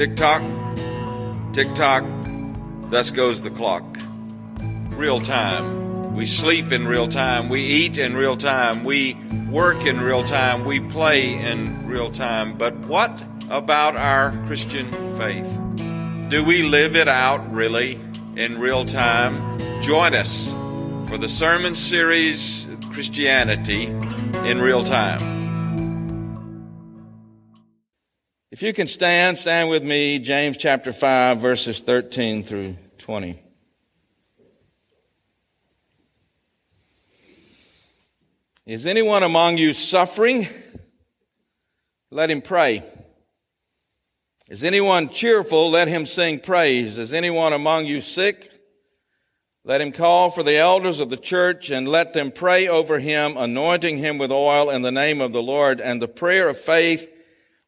Tick tock, tick tock, thus goes the clock. Real time. We sleep in real time. We eat in real time. We work in real time. We play in real time. But what about our Christian faith? Do we live it out really in real time? Join us for the sermon series Christianity in Real Time. If you can stand, stand with me, James chapter 5, verses 13 through 20. Is anyone among you suffering? Let him pray. Is anyone cheerful? Let him sing praise. Is anyone among you sick? Let him call for the elders of the church and let them pray over him, anointing him with oil in the name of the Lord. And the prayer of faith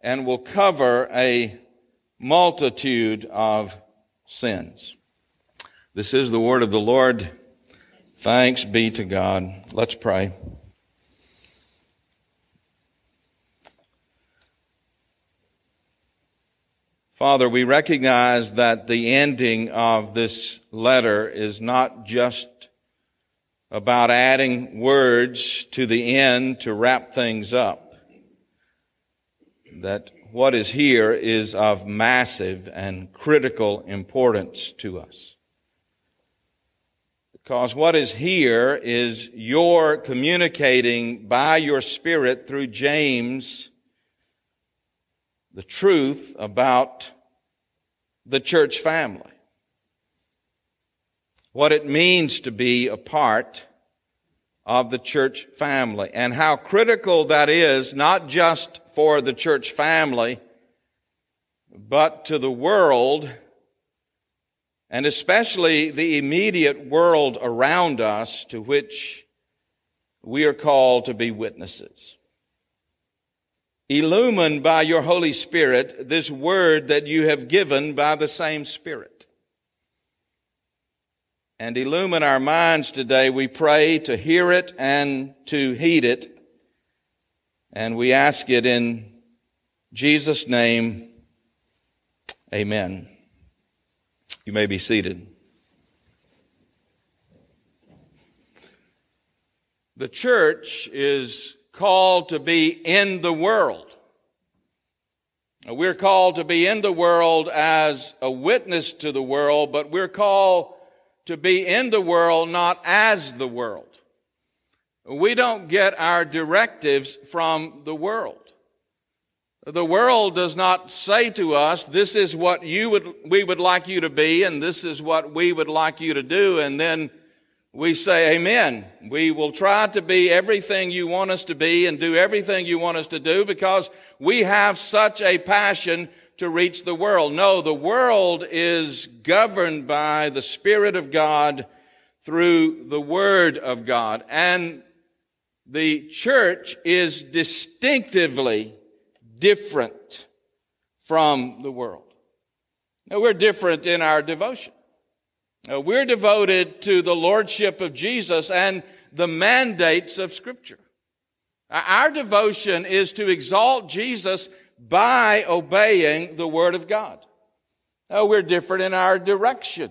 and will cover a multitude of sins. This is the word of the Lord. Thanks be to God. Let's pray. Father, we recognize that the ending of this letter is not just about adding words to the end to wrap things up that what is here is of massive and critical importance to us. Because what is here is your communicating by your Spirit through James the truth about the church family. What it means to be a part of the church family and how critical that is, not just for the church family, but to the world, and especially the immediate world around us to which we are called to be witnesses. Illumined by your Holy Spirit, this word that you have given by the same Spirit. And illumine our minds today, we pray, to hear it and to heed it and we ask it in Jesus' name. Amen. You may be seated. The church is called to be in the world. We're called to be in the world as a witness to the world, but we're called to be in the world not as the world. We don't get our directives from the world. The world does not say to us, this is what you would, we would like you to be, and this is what we would like you to do, and then we say, Amen. We will try to be everything you want us to be and do everything you want us to do because we have such a passion to reach the world. No, the world is governed by the Spirit of God through the Word of God. And the church is distinctively different from the world. Now, we're different in our devotion. Now, we're devoted to the Lordship of Jesus and the mandates of Scripture. Our devotion is to exalt Jesus by obeying the Word of God. Now, we're different in our direction.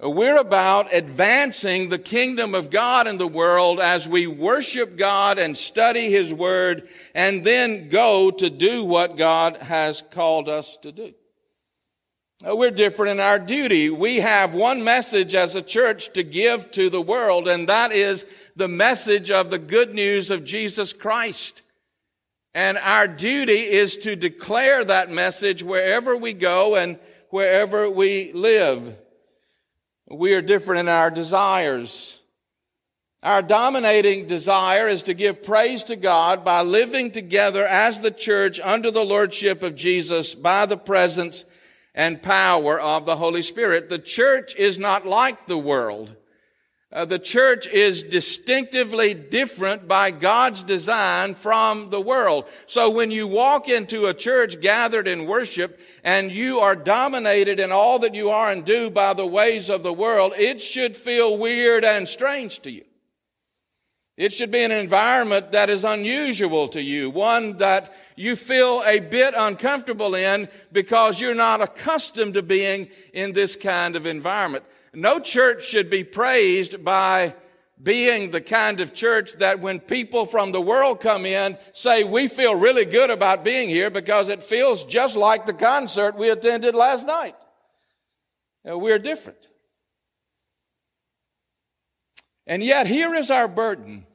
We're about advancing the kingdom of God in the world as we worship God and study His Word and then go to do what God has called us to do. We're different in our duty. We have one message as a church to give to the world, and that is the message of the good news of Jesus Christ. And our duty is to declare that message wherever we go and wherever we live. We are different in our desires. Our dominating desire is to give praise to God by living together as the church under the lordship of Jesus by the presence and power of the Holy Spirit. The church is not like the world. Uh, the church is distinctively different by God's design from the world. So when you walk into a church gathered in worship and you are dominated in all that you are and do by the ways of the world, it should feel weird and strange to you. It should be an environment that is unusual to you, one that you feel a bit uncomfortable in because you're not accustomed to being in this kind of environment. No church should be praised by being the kind of church that when people from the world come in say, we feel really good about being here because it feels just like the concert we attended last night. we're different. And yet, here is our burden.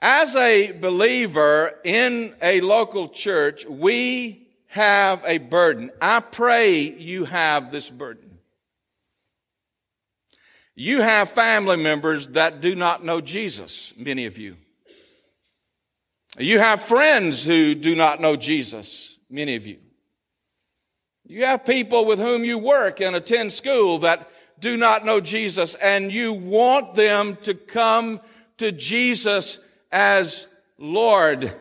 As a believer in a local church, we have a burden. I pray you have this burden. You have family members that do not know Jesus, many of you. You have friends who do not know Jesus, many of you. You have people with whom you work and attend school that do not know Jesus, and you want them to come to Jesus as Lord.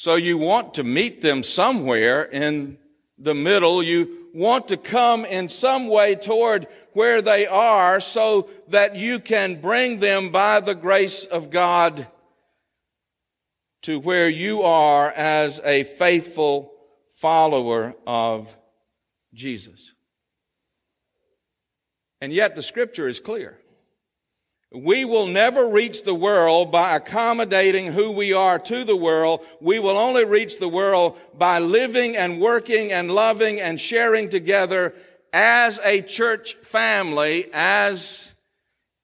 So you want to meet them somewhere in the middle. You want to come in some way toward where they are so that you can bring them by the grace of God to where you are as a faithful follower of Jesus. And yet the scripture is clear. We will never reach the world by accommodating who we are to the world. We will only reach the world by living and working and loving and sharing together as a church family as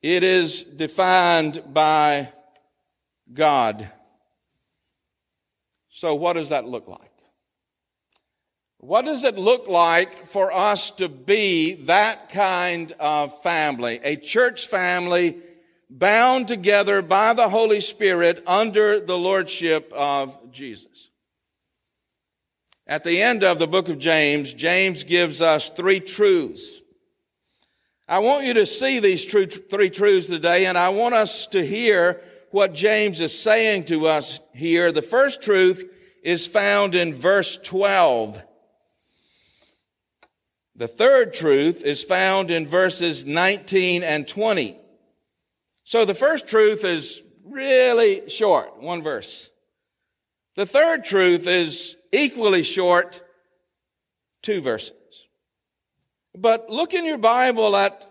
it is defined by God. So what does that look like? What does it look like for us to be that kind of family? A church family bound together by the Holy Spirit under the lordship of Jesus. At the end of the book of James, James gives us three truths. I want you to see these true, three truths today, and I want us to hear what James is saying to us here. The first truth is found in verse 12. The third truth is found in verses 19 and 20. So the first truth is really short, one verse. The third truth is equally short, two verses. But look in your Bible at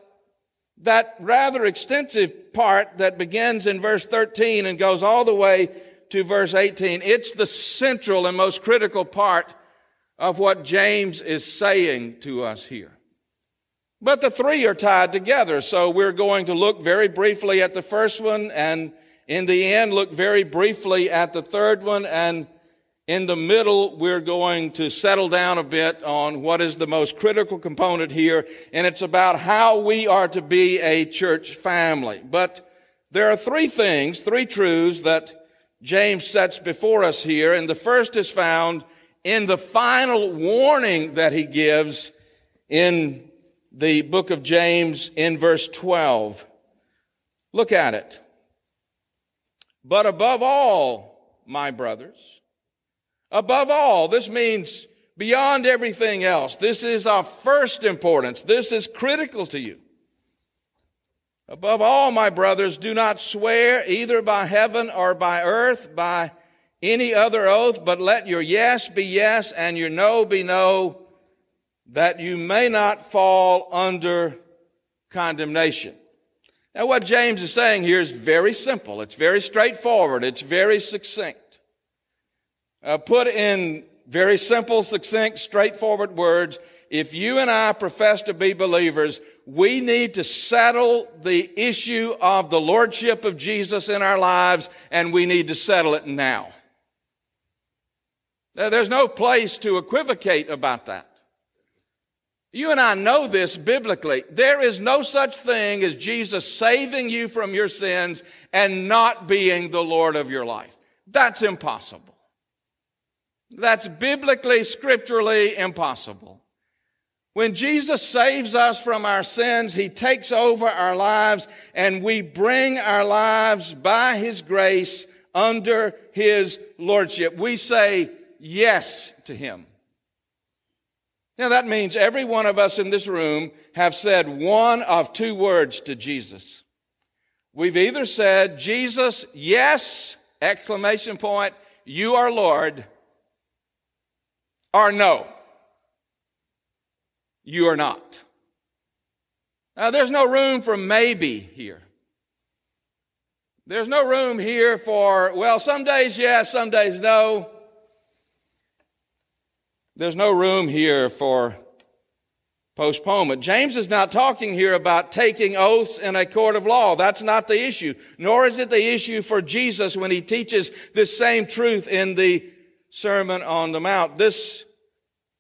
that rather extensive part that begins in verse 13 and goes all the way to verse 18. It's the central and most critical part of what James is saying to us here. But the three are tied together. So we're going to look very briefly at the first one and in the end look very briefly at the third one. And in the middle, we're going to settle down a bit on what is the most critical component here. And it's about how we are to be a church family. But there are three things, three truths that James sets before us here. And the first is found in the final warning that he gives in the book of James in verse 12. Look at it. But above all, my brothers, above all, this means beyond everything else. This is of first importance. This is critical to you. Above all, my brothers, do not swear either by heaven or by earth, by any other oath, but let your yes be yes and your no be no, that you may not fall under condemnation. Now, what James is saying here is very simple. It's very straightforward. It's very succinct. Uh, put in very simple, succinct, straightforward words. If you and I profess to be believers, we need to settle the issue of the Lordship of Jesus in our lives, and we need to settle it now. There's no place to equivocate about that. You and I know this biblically. There is no such thing as Jesus saving you from your sins and not being the Lord of your life. That's impossible. That's biblically, scripturally impossible. When Jesus saves us from our sins, He takes over our lives and we bring our lives by His grace under His Lordship. We say yes to Him. Now that means every one of us in this room have said one of two words to Jesus. We've either said, Jesus, yes, exclamation point, you are Lord, or no you are not. Now, there's no room for maybe here. There's no room here for, well, some days yes, some days no. There's no room here for postponement. James is not talking here about taking oaths in a court of law. That's not the issue. Nor is it the issue for Jesus when he teaches this same truth in the Sermon on the Mount. This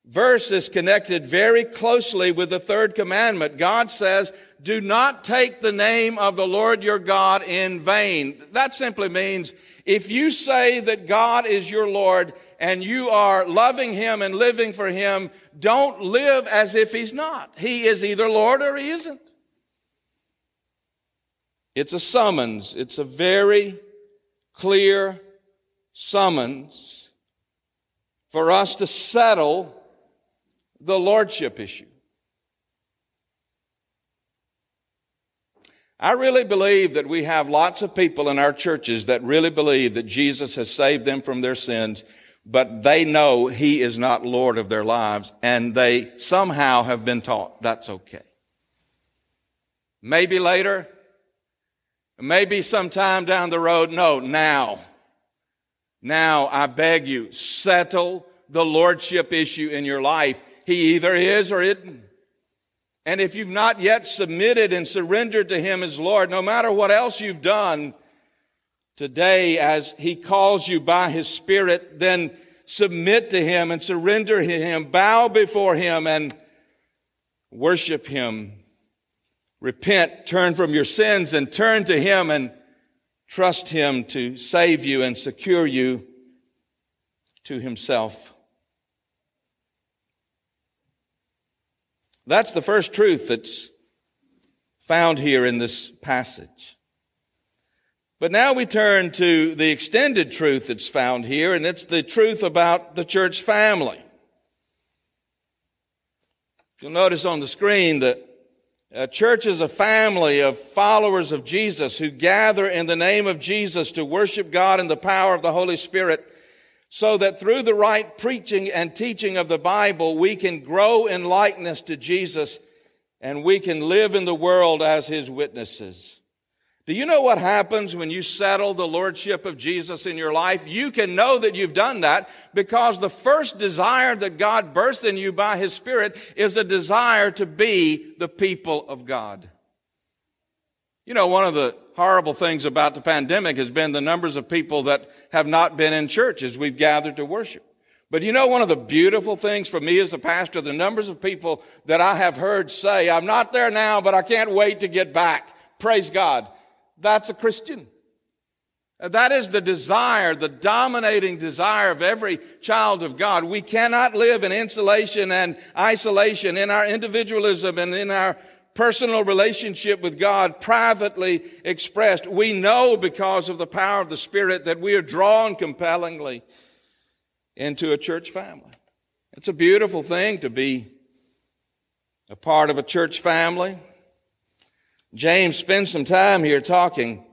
verse is connected very closely with the third commandment. God says, do not take the name of the Lord your God in vain. That simply means if you say that God is your Lord and you are loving Him and living for Him, don't live as if He's not. He is either Lord or He isn't. It's a summons. It's a very clear summons for us to settle the lordship issue. I really believe that we have lots of people in our churches that really believe that Jesus has saved them from their sins, but they know He is not Lord of their lives, and they somehow have been taught that's okay. Maybe later, maybe sometime down the road. No, now. Now, I beg you, settle the lordship issue in your life he either is or isn't. And if you've not yet submitted and surrendered to Him as Lord, no matter what else you've done, today as He calls you by His Spirit, then submit to Him and surrender to Him, bow before Him and worship Him. Repent, turn from your sins and turn to Him and trust Him to save you and secure you to Himself. That's the first truth that's found here in this passage. But now we turn to the extended truth that's found here, and it's the truth about the church family. You'll notice on the screen that a church is a family of followers of Jesus who gather in the name of Jesus to worship God in the power of the Holy Spirit so that through the right preaching and teaching of the Bible, we can grow in likeness to Jesus and we can live in the world as his witnesses. Do you know what happens when you settle the lordship of Jesus in your life? You can know that you've done that because the first desire that God bursts in you by his Spirit is a desire to be the people of God. You know, one of the horrible things about the pandemic has been the numbers of people that have not been in churches we've gathered to worship. But you know, one of the beautiful things for me as a pastor, the numbers of people that I have heard say, I'm not there now, but I can't wait to get back. Praise God. That's a Christian. That is the desire, the dominating desire of every child of God. We cannot live in insulation and isolation in our individualism and in our personal relationship with God privately expressed. We know because of the power of the Spirit that we are drawn compellingly into a church family. It's a beautiful thing to be a part of a church family. James spends some time here talking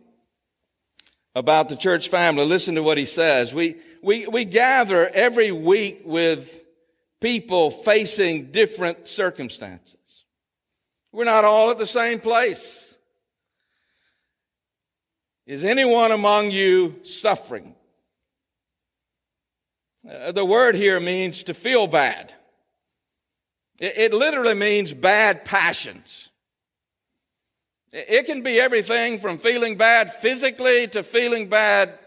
about the church family. Listen to what he says. We, we, we gather every week with people facing different circumstances. We're not all at the same place. Is anyone among you suffering? Uh, the word here means to feel bad. It, it literally means bad passions. It can be everything from feeling bad physically to feeling bad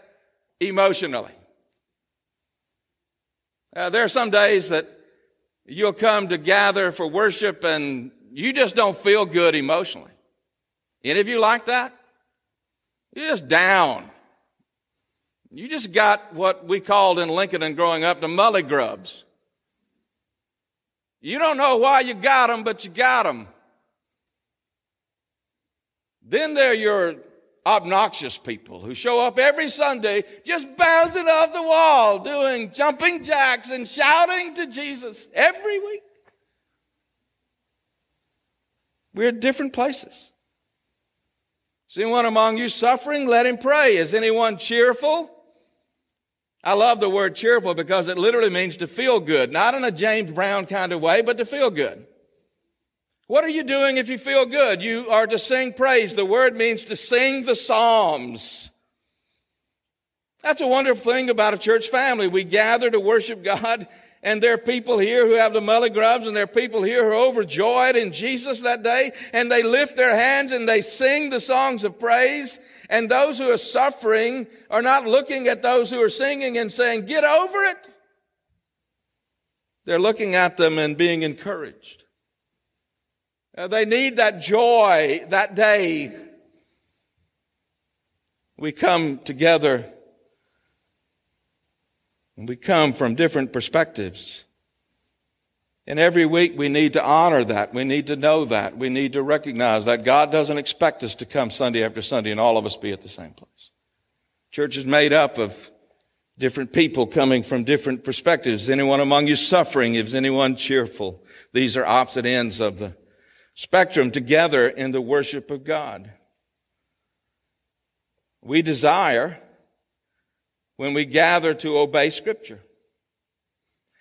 emotionally. Uh, there are some days that you'll come to gather for worship and you just don't feel good emotionally. Any of you like that? You're just down. You just got what we called in Lincoln and growing up the mully grubs. You don't know why you got them, but you got them. Then there are your obnoxious people who show up every Sunday just bouncing off the wall, doing jumping jacks and shouting to Jesus every week. We're at different places. Is anyone among you suffering? Let him pray. Is anyone cheerful? I love the word cheerful because it literally means to feel good, not in a James Brown kind of way, but to feel good. What are you doing if you feel good? You are to sing praise. The word means to sing the Psalms. That's a wonderful thing about a church family. We gather to worship God, and there are people here who have the mully grubs, and there are people here who are overjoyed in Jesus that day, and they lift their hands and they sing the songs of praise. And those who are suffering are not looking at those who are singing and saying, Get over it. They're looking at them and being encouraged. Uh, they need that joy that day. We come together and we come from different perspectives. And every week we need to honor that. We need to know that. We need to recognize that God doesn't expect us to come Sunday after Sunday and all of us be at the same place. Church is made up of different people coming from different perspectives. Is anyone among you suffering? Is anyone cheerful? These are opposite ends of the spectrum together in the worship of God. We desire when we gather to obey Scripture.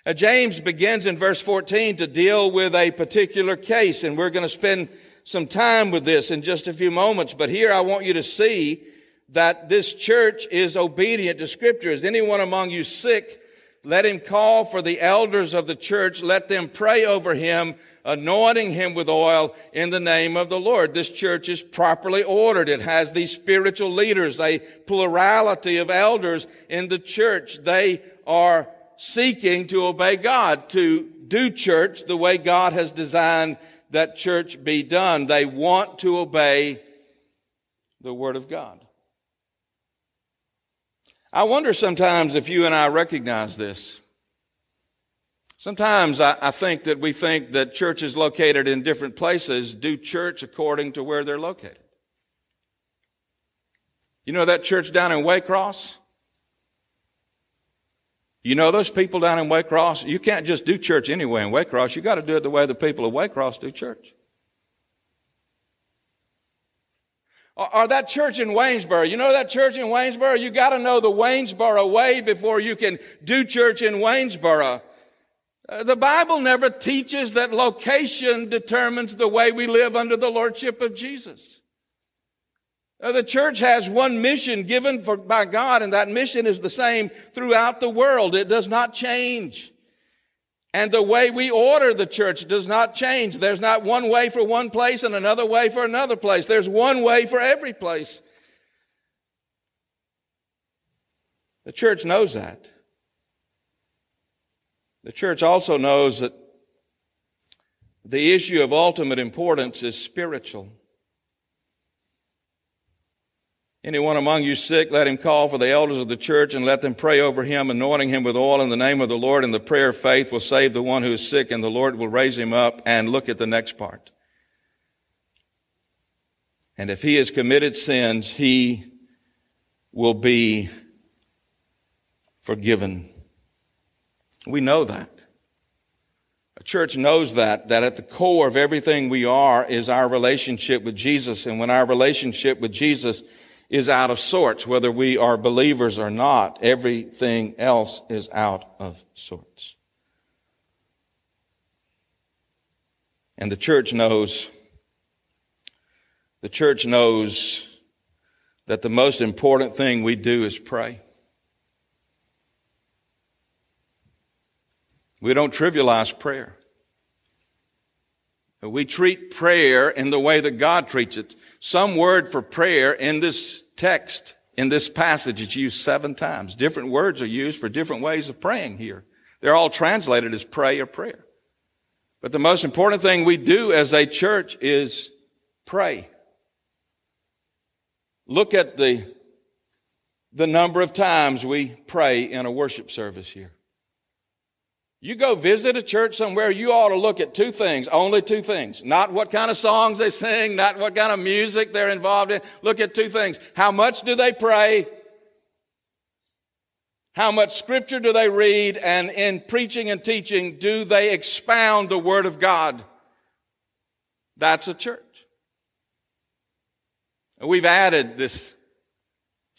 Uh, James begins in verse 14 to deal with a particular case, and we're going to spend some time with this in just a few moments. But here I want you to see that this church is obedient to Scripture. Is anyone among you sick? Let him call for the elders of the church. Let them pray over him anointing him with oil in the name of the Lord. This church is properly ordered. It has these spiritual leaders, a plurality of elders in the church. They are seeking to obey God, to do church the way God has designed that church be done. They want to obey the Word of God. I wonder sometimes if you and I recognize this. Sometimes I, I, think that we think that churches located in different places do church according to where they're located. You know that church down in Waycross? You know those people down in Waycross? You can't just do church anyway in Waycross. You got to do it the way the people of Waycross do church. Or, that church in Waynesboro. You know that church in Waynesboro? You got to know the Waynesboro way before you can do church in Waynesboro. Uh, the Bible never teaches that location determines the way we live under the Lordship of Jesus. Uh, the church has one mission given for, by God, and that mission is the same throughout the world. It does not change. And the way we order the church does not change. There's not one way for one place and another way for another place. There's one way for every place. The church knows that. The church also knows that the issue of ultimate importance is spiritual. Anyone among you sick, let him call for the elders of the church and let them pray over him, anointing him with oil in the name of the Lord. And the prayer of faith will save the one who is sick, and the Lord will raise him up. And look at the next part. And if he has committed sins, he will be forgiven. We know that. A church knows that, that at the core of everything we are is our relationship with Jesus. And when our relationship with Jesus is out of sorts, whether we are believers or not, everything else is out of sorts. And the church knows, the church knows that the most important thing we do is pray. We don't trivialize prayer. We treat prayer in the way that God treats it. Some word for prayer in this text, in this passage, is used seven times. Different words are used for different ways of praying here. They're all translated as pray or prayer. But the most important thing we do as a church is pray. Look at the, the number of times we pray in a worship service here. You go visit a church somewhere, you ought to look at two things, only two things. Not what kind of songs they sing, not what kind of music they're involved in. Look at two things. How much do they pray? How much scripture do they read? And in preaching and teaching, do they expound the Word of God? That's a church. We've added this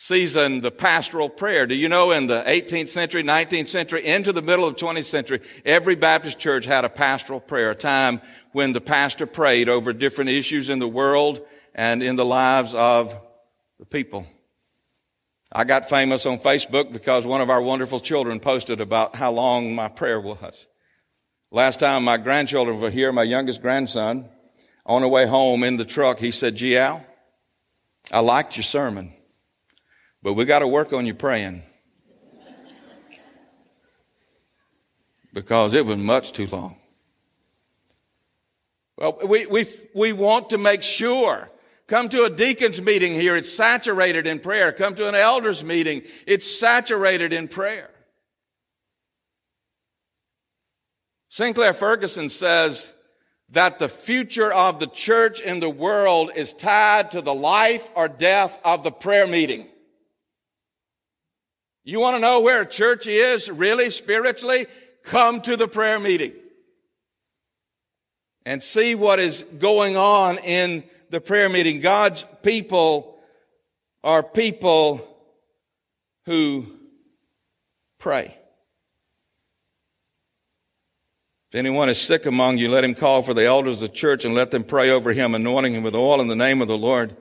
season the pastoral prayer. Do you know in the 18th century, 19th century, into the middle of the 20th century, every Baptist church had a pastoral prayer, a time when the pastor prayed over different issues in the world and in the lives of the people. I got famous on Facebook because one of our wonderful children posted about how long my prayer was. Last time my grandchildren were here, my youngest grandson, on the way home in the truck, he said, G. Al, I liked your sermon. But we got to work on you praying. because it was much too long. Well, we, we, we want to make sure. Come to a deacon's meeting here, it's saturated in prayer. Come to an elders meeting, it's saturated in prayer. Sinclair Ferguson says that the future of the church in the world is tied to the life or death of the prayer meeting. You want to know where church is really spiritually? Come to the prayer meeting and see what is going on in the prayer meeting. God's people are people who pray. If anyone is sick among you, let him call for the elders of the church and let them pray over him, anointing him with oil in the name of the Lord.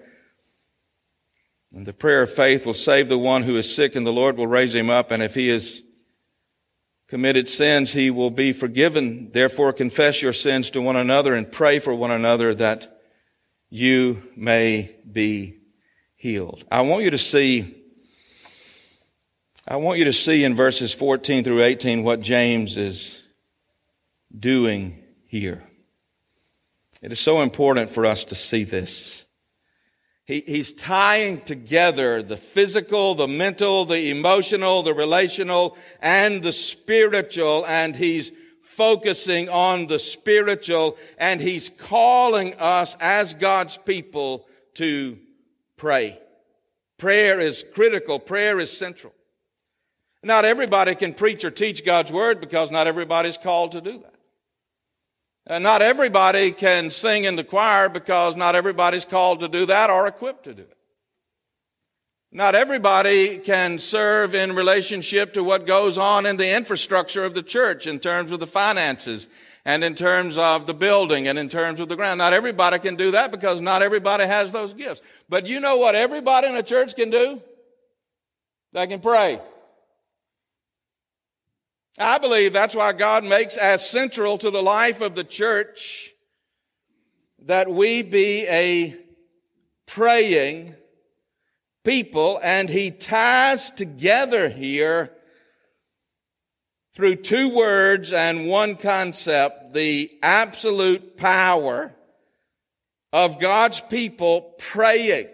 And the prayer of faith will save the one who is sick, and the Lord will raise him up. And if he has committed sins, he will be forgiven. Therefore, confess your sins to one another and pray for one another that you may be healed. I want you to see, I want you to see in verses 14 through 18 what James is doing here. It is so important for us to see this. He, he's tying together the physical, the mental, the emotional, the relational, and the spiritual, and he's focusing on the spiritual, and he's calling us as God's people to pray. Prayer is critical. Prayer is central. Not everybody can preach or teach God's word because not everybody's called to do that. And not everybody can sing in the choir because not everybody's called to do that or equipped to do it. Not everybody can serve in relationship to what goes on in the infrastructure of the church in terms of the finances and in terms of the building and in terms of the ground. Not everybody can do that because not everybody has those gifts. But you know what everybody in a church can do? They can pray. I believe that's why God makes as central to the life of the church that we be a praying people, and He ties together here through two words and one concept the absolute power of God's people praying.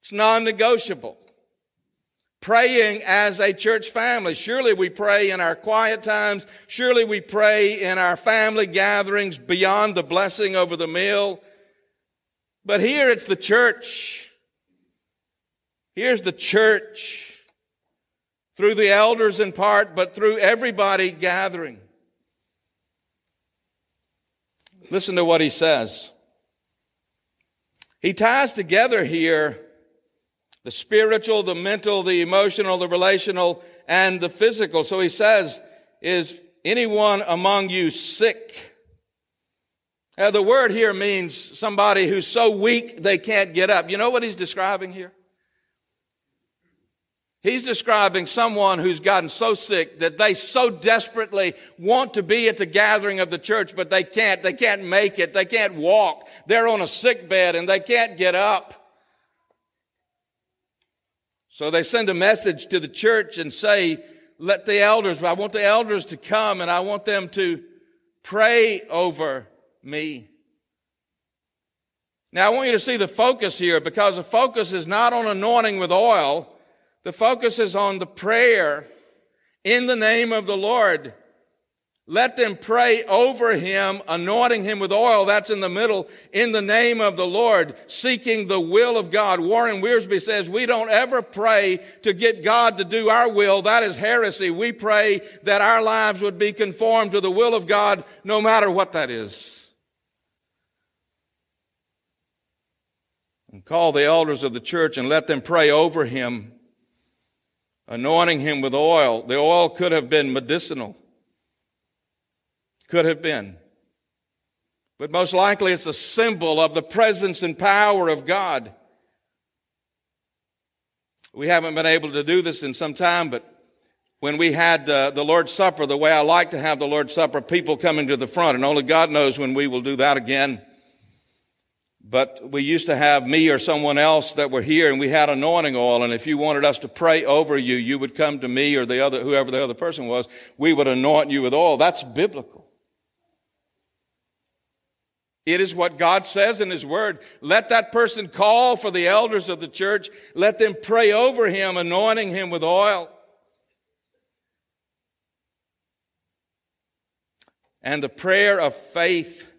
It's non negotiable praying as a church family. Surely we pray in our quiet times. Surely we pray in our family gatherings beyond the blessing over the meal. But here it's the church. Here's the church through the elders in part, but through everybody gathering. Listen to what he says. He ties together here the spiritual, the mental, the emotional, the relational, and the physical. So he says, is anyone among you sick? Now, the word here means somebody who's so weak they can't get up. You know what he's describing here? He's describing someone who's gotten so sick that they so desperately want to be at the gathering of the church, but they can't. They can't make it. They can't walk. They're on a sick bed and they can't get up. So they send a message to the church and say, let the elders, I want the elders to come and I want them to pray over me. Now I want you to see the focus here because the focus is not on anointing with oil. The focus is on the prayer in the name of the Lord. Let them pray over him, anointing him with oil. That's in the middle, in the name of the Lord, seeking the will of God. Warren Wiersbe says we don't ever pray to get God to do our will. That is heresy. We pray that our lives would be conformed to the will of God, no matter what that is. And call the elders of the church and let them pray over him, anointing him with oil. The oil could have been medicinal. Could have been. But most likely it's a symbol of the presence and power of God. We haven't been able to do this in some time, but when we had uh, the Lord's Supper, the way I like to have the Lord's Supper, people coming to the front, and only God knows when we will do that again. But we used to have me or someone else that were here and we had anointing oil. And if you wanted us to pray over you, you would come to me or the other, whoever the other person was. We would anoint you with oil. That's biblical. It is what God says in His Word. Let that person call for the elders of the church. Let them pray over him, anointing him with oil. And the prayer of faith.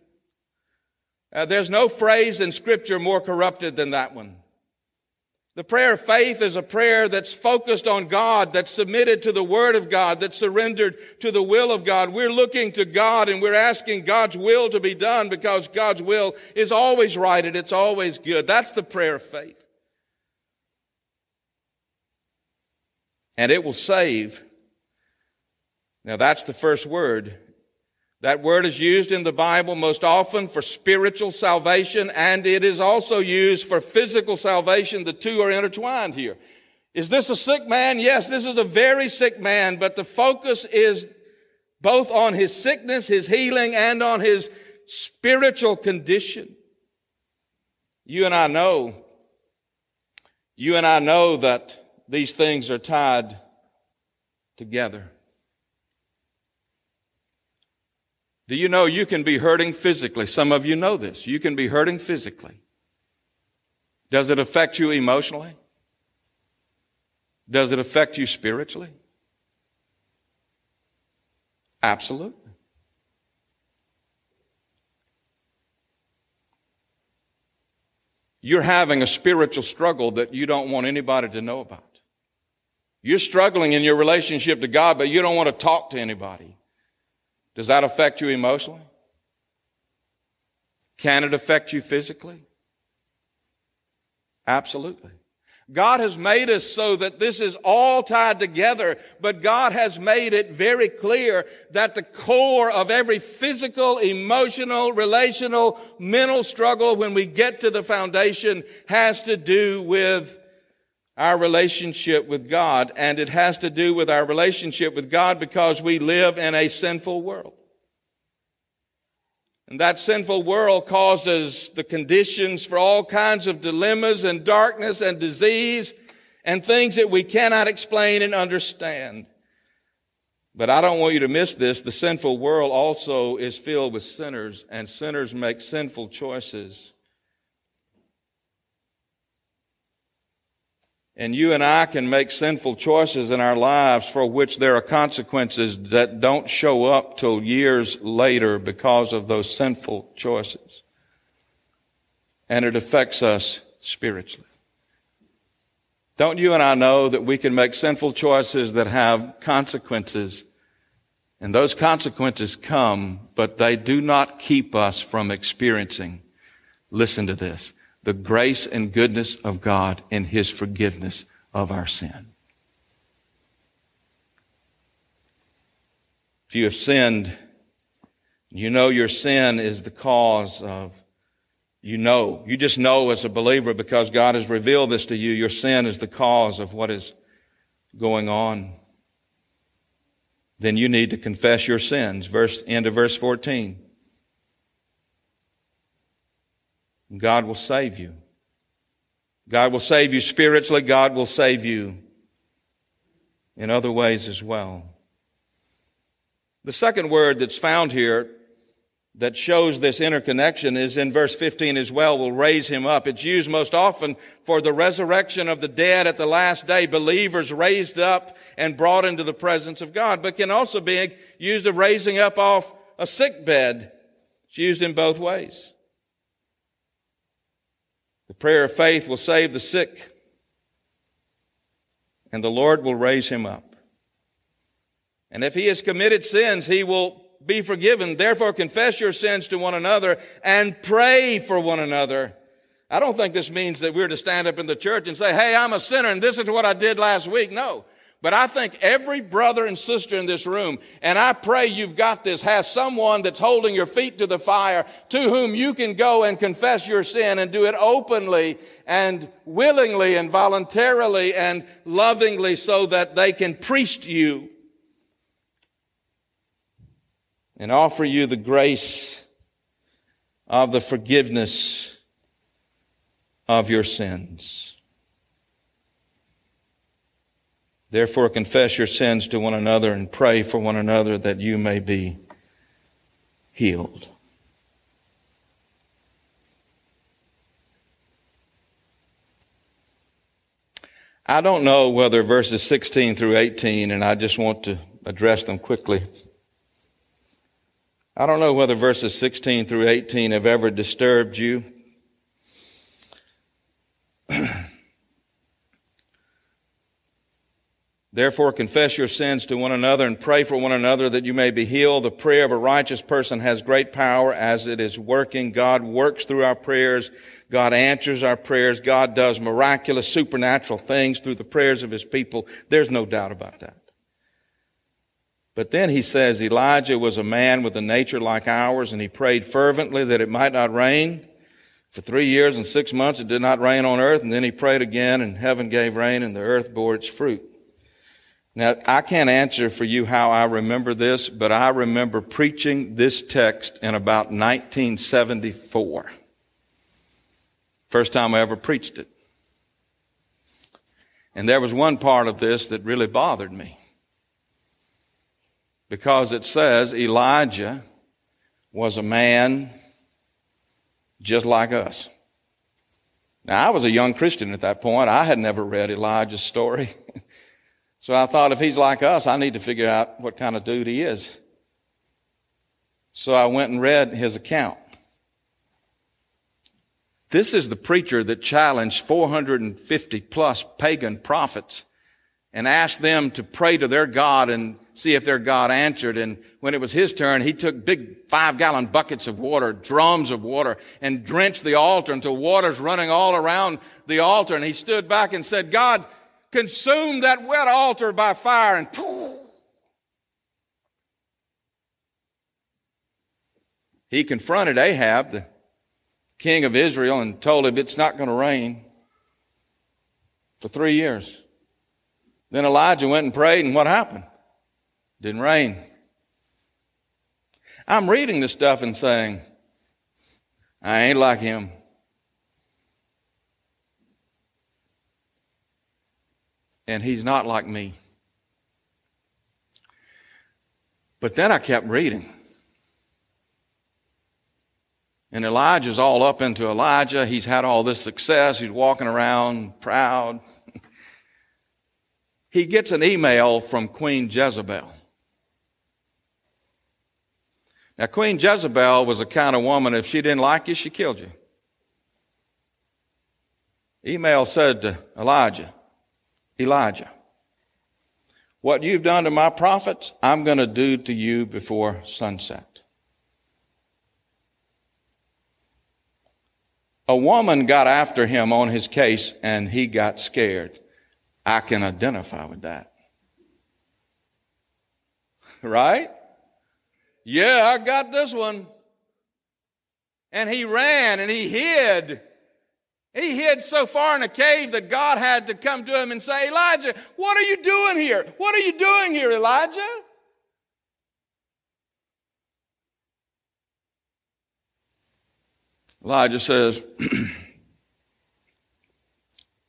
Uh, there's no phrase in Scripture more corrupted than that one. The prayer of faith is a prayer that's focused on God, that's submitted to the Word of God, that's surrendered to the will of God. We're looking to God and we're asking God's will to be done because God's will is always right and it's always good. That's the prayer of faith. And it will save. Now that's the first word. That word is used in the Bible most often for spiritual salvation, and it is also used for physical salvation. The two are intertwined here. Is this a sick man? Yes, this is a very sick man, but the focus is both on his sickness, his healing, and on his spiritual condition. You and I know, you and I know that these things are tied together. Do you know you can be hurting physically? Some of you know this. You can be hurting physically. Does it affect you emotionally? Does it affect you spiritually? Absolutely. You're having a spiritual struggle that you don't want anybody to know about. You're struggling in your relationship to God, but you don't want to talk to anybody. Does that affect you emotionally? Can it affect you physically? Absolutely. God has made us so that this is all tied together, but God has made it very clear that the core of every physical, emotional, relational, mental struggle when we get to the foundation has to do with our relationship with God, and it has to do with our relationship with God because we live in a sinful world. And that sinful world causes the conditions for all kinds of dilemmas and darkness and disease and things that we cannot explain and understand. But I don't want you to miss this. The sinful world also is filled with sinners, and sinners make sinful choices. And you and I can make sinful choices in our lives for which there are consequences that don't show up till years later because of those sinful choices. And it affects us spiritually. Don't you and I know that we can make sinful choices that have consequences? And those consequences come, but they do not keep us from experiencing. Listen to this the grace and goodness of God and His forgiveness of our sin. If you have sinned, you know your sin is the cause of, you know, you just know as a believer because God has revealed this to you, your sin is the cause of what is going on, then you need to confess your sins. Verse, end of verse 14. God will save you. God will save you spiritually. God will save you in other ways as well. The second word that's found here that shows this interconnection is in verse 15 as well, will raise him up. It's used most often for the resurrection of the dead at the last day, believers raised up and brought into the presence of God, but can also be used of raising up off a sick bed. It's used in both ways. The prayer of faith will save the sick, and the Lord will raise him up. And if he has committed sins, he will be forgiven. Therefore, confess your sins to one another and pray for one another. I don't think this means that we're to stand up in the church and say, Hey, I'm a sinner and this is what I did last week. No. But I think every brother and sister in this room, and I pray you've got this, has someone that's holding your feet to the fire to whom you can go and confess your sin and do it openly and willingly and voluntarily and lovingly so that they can priest you and offer you the grace of the forgiveness of your sins. Therefore, confess your sins to one another and pray for one another that you may be healed. I don't know whether verses 16 through 18, and I just want to address them quickly. I don't know whether verses 16 through 18 have ever disturbed you. Therefore, confess your sins to one another and pray for one another that you may be healed. The prayer of a righteous person has great power as it is working. God works through our prayers. God answers our prayers. God does miraculous, supernatural things through the prayers of his people. There's no doubt about that. But then he says Elijah was a man with a nature like ours, and he prayed fervently that it might not rain. For three years and six months it did not rain on earth, and then he prayed again, and heaven gave rain, and the earth bore its fruit. Now, I can't answer for you how I remember this, but I remember preaching this text in about 1974. First time I ever preached it. And there was one part of this that really bothered me. Because it says Elijah was a man just like us. Now, I was a young Christian at that point. I had never read Elijah's story. So I thought if he's like us, I need to figure out what kind of dude he is. So I went and read his account. This is the preacher that challenged 450 plus pagan prophets and asked them to pray to their God and see if their God answered. And when it was his turn, he took big five gallon buckets of water, drums of water, and drenched the altar until water's running all around the altar. And he stood back and said, God, consume that wet altar by fire and poof. He confronted Ahab, the king of Israel, and told him it's not going to rain for three years. Then Elijah went and prayed, and what happened? Didn't rain. I'm reading this stuff and saying, I ain't like him. And he's not like me. But then I kept reading. And Elijah's all up into Elijah. He's had all this success. He's walking around proud. he gets an email from Queen Jezebel. Now, Queen Jezebel was the kind of woman, if she didn't like you, she killed you. Email said to Elijah, Elijah, what you've done to my prophets, I'm going to do to you before sunset. A woman got after him on his case and he got scared. I can identify with that. Right? Yeah, I got this one. And he ran and he hid He hid so far in a cave that God had to come to him and say, Elijah, what are you doing here? What are you doing here, Elijah? Elijah says,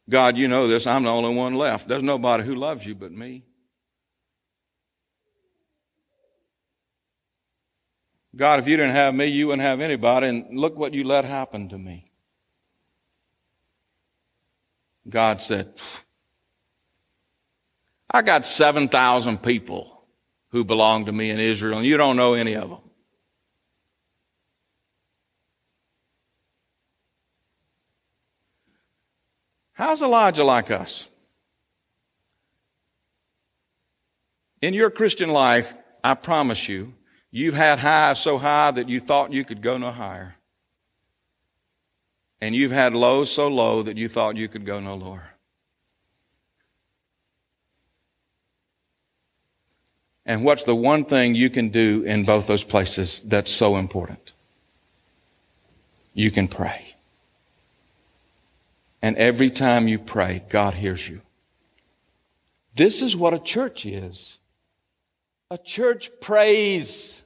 God, you know this. I'm the only one left. There's nobody who loves you but me. God, if you didn't have me, you wouldn't have anybody. And look what you let happen to me. God said, I got 7,000 people who belong to me in Israel, and you don't know any of them. How's Elijah like us? In your Christian life, I promise you, you've had highs so high that you thought you could go no higher. And you've had lows so low that you thought you could go no lower. And what's the one thing you can do in both those places that's so important? You can pray. And every time you pray, God hears you. This is what a church is. A church prays.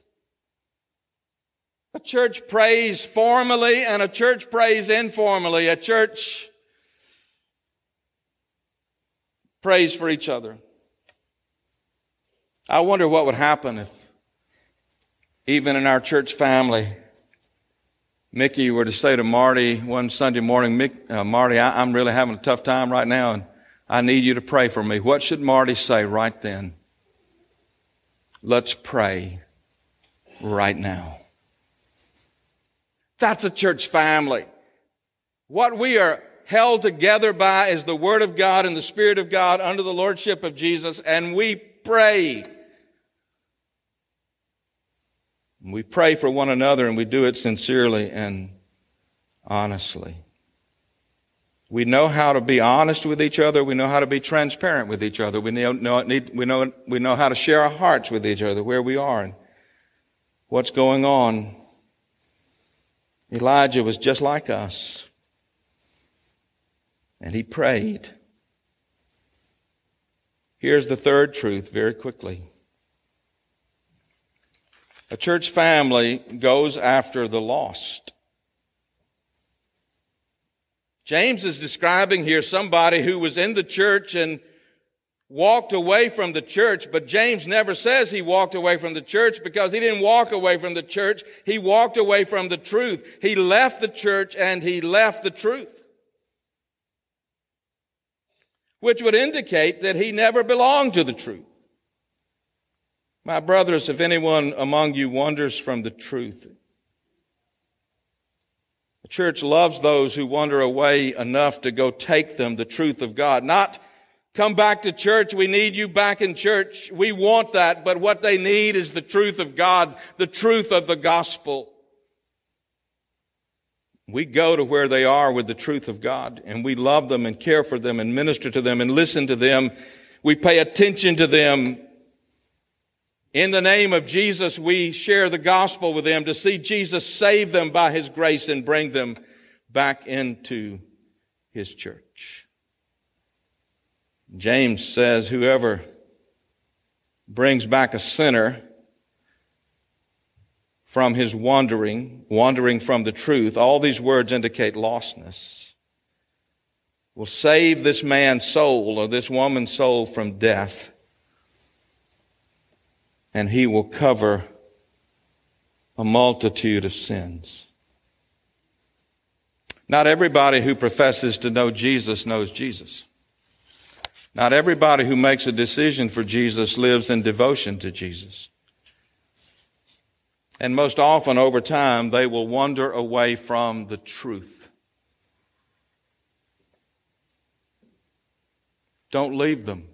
A church prays formally and a church prays informally. A church prays for each other. I wonder what would happen if, even in our church family, Mickey were to say to Marty one Sunday morning, Mick, uh, Marty, I, I'm really having a tough time right now and I need you to pray for me. What should Marty say right then? Let's pray right now. That's a church family. What we are held together by is the Word of God and the Spirit of God under the Lordship of Jesus, and we pray. We pray for one another and we do it sincerely and honestly. We know how to be honest with each other. We know how to be transparent with each other. We know, need, we know, we know how to share our hearts with each other, where we are and what's going on. Elijah was just like us. And he prayed. Here's the third truth very quickly. A church family goes after the lost. James is describing here somebody who was in the church and walked away from the church, but James never says he walked away from the church because he didn't walk away from the church. He walked away from the truth. He left the church and he left the truth. Which would indicate that he never belonged to the truth. My brothers, if anyone among you wanders from the truth, the church loves those who wander away enough to go take them the truth of God. Not come back to church. We need you back in church. We want that. But what they need is the truth of God, the truth of the gospel. We go to where they are with the truth of God and we love them and care for them and minister to them and listen to them. We pay attention to them in the name of Jesus, we share the gospel with them to see Jesus save them by his grace and bring them back into his church. James says, whoever brings back a sinner from his wandering, wandering from the truth, all these words indicate lostness, will save this man's soul or this woman's soul from death and he will cover a multitude of sins. Not everybody who professes to know Jesus knows Jesus. Not everybody who makes a decision for Jesus lives in devotion to Jesus. And most often over time, they will wander away from the truth. Don't leave them.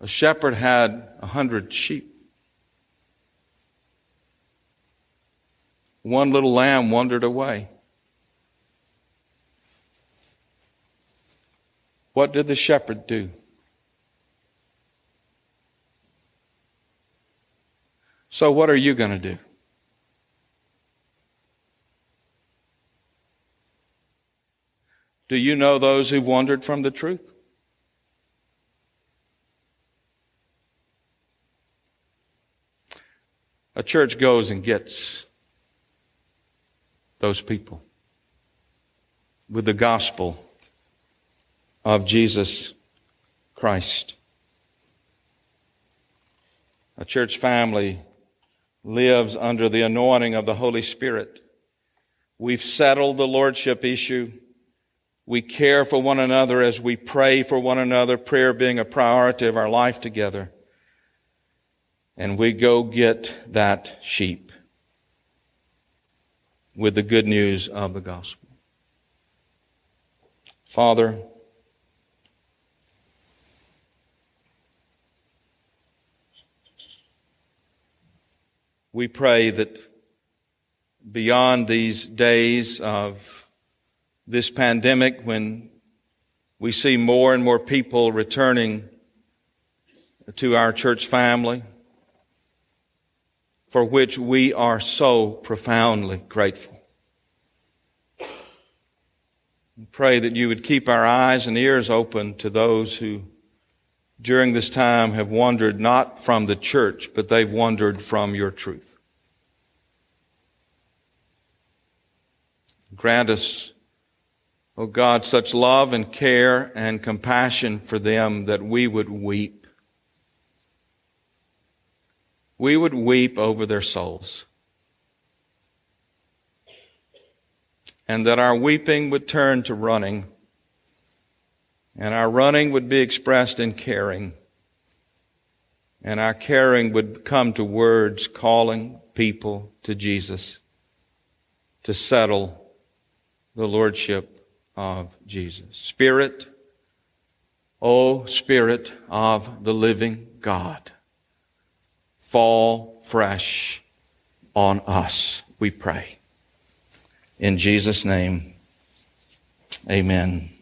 A shepherd had a hundred sheep. One little lamb wandered away. What did the shepherd do? So, what are you going to do? Do you know those who've wandered from the truth? A church goes and gets those people with the gospel of Jesus Christ. A church family lives under the anointing of the Holy Spirit. We've settled the lordship issue. We care for one another as we pray for one another, prayer being a priority of our life together. And we go get that sheep with the good news of the gospel. Father, we pray that beyond these days of this pandemic, when we see more and more people returning to our church family, for which we are so profoundly grateful. We pray that you would keep our eyes and ears open to those who during this time have wandered not from the church, but they've wandered from your truth. Grant us, O oh God, such love and care and compassion for them that we would weep. We would weep over their souls. And that our weeping would turn to running and our running would be expressed in caring. And our caring would come to words calling people to Jesus to settle the Lordship of Jesus. Spirit, O Spirit of the living God, fall fresh on us, we pray. In Jesus' name, amen.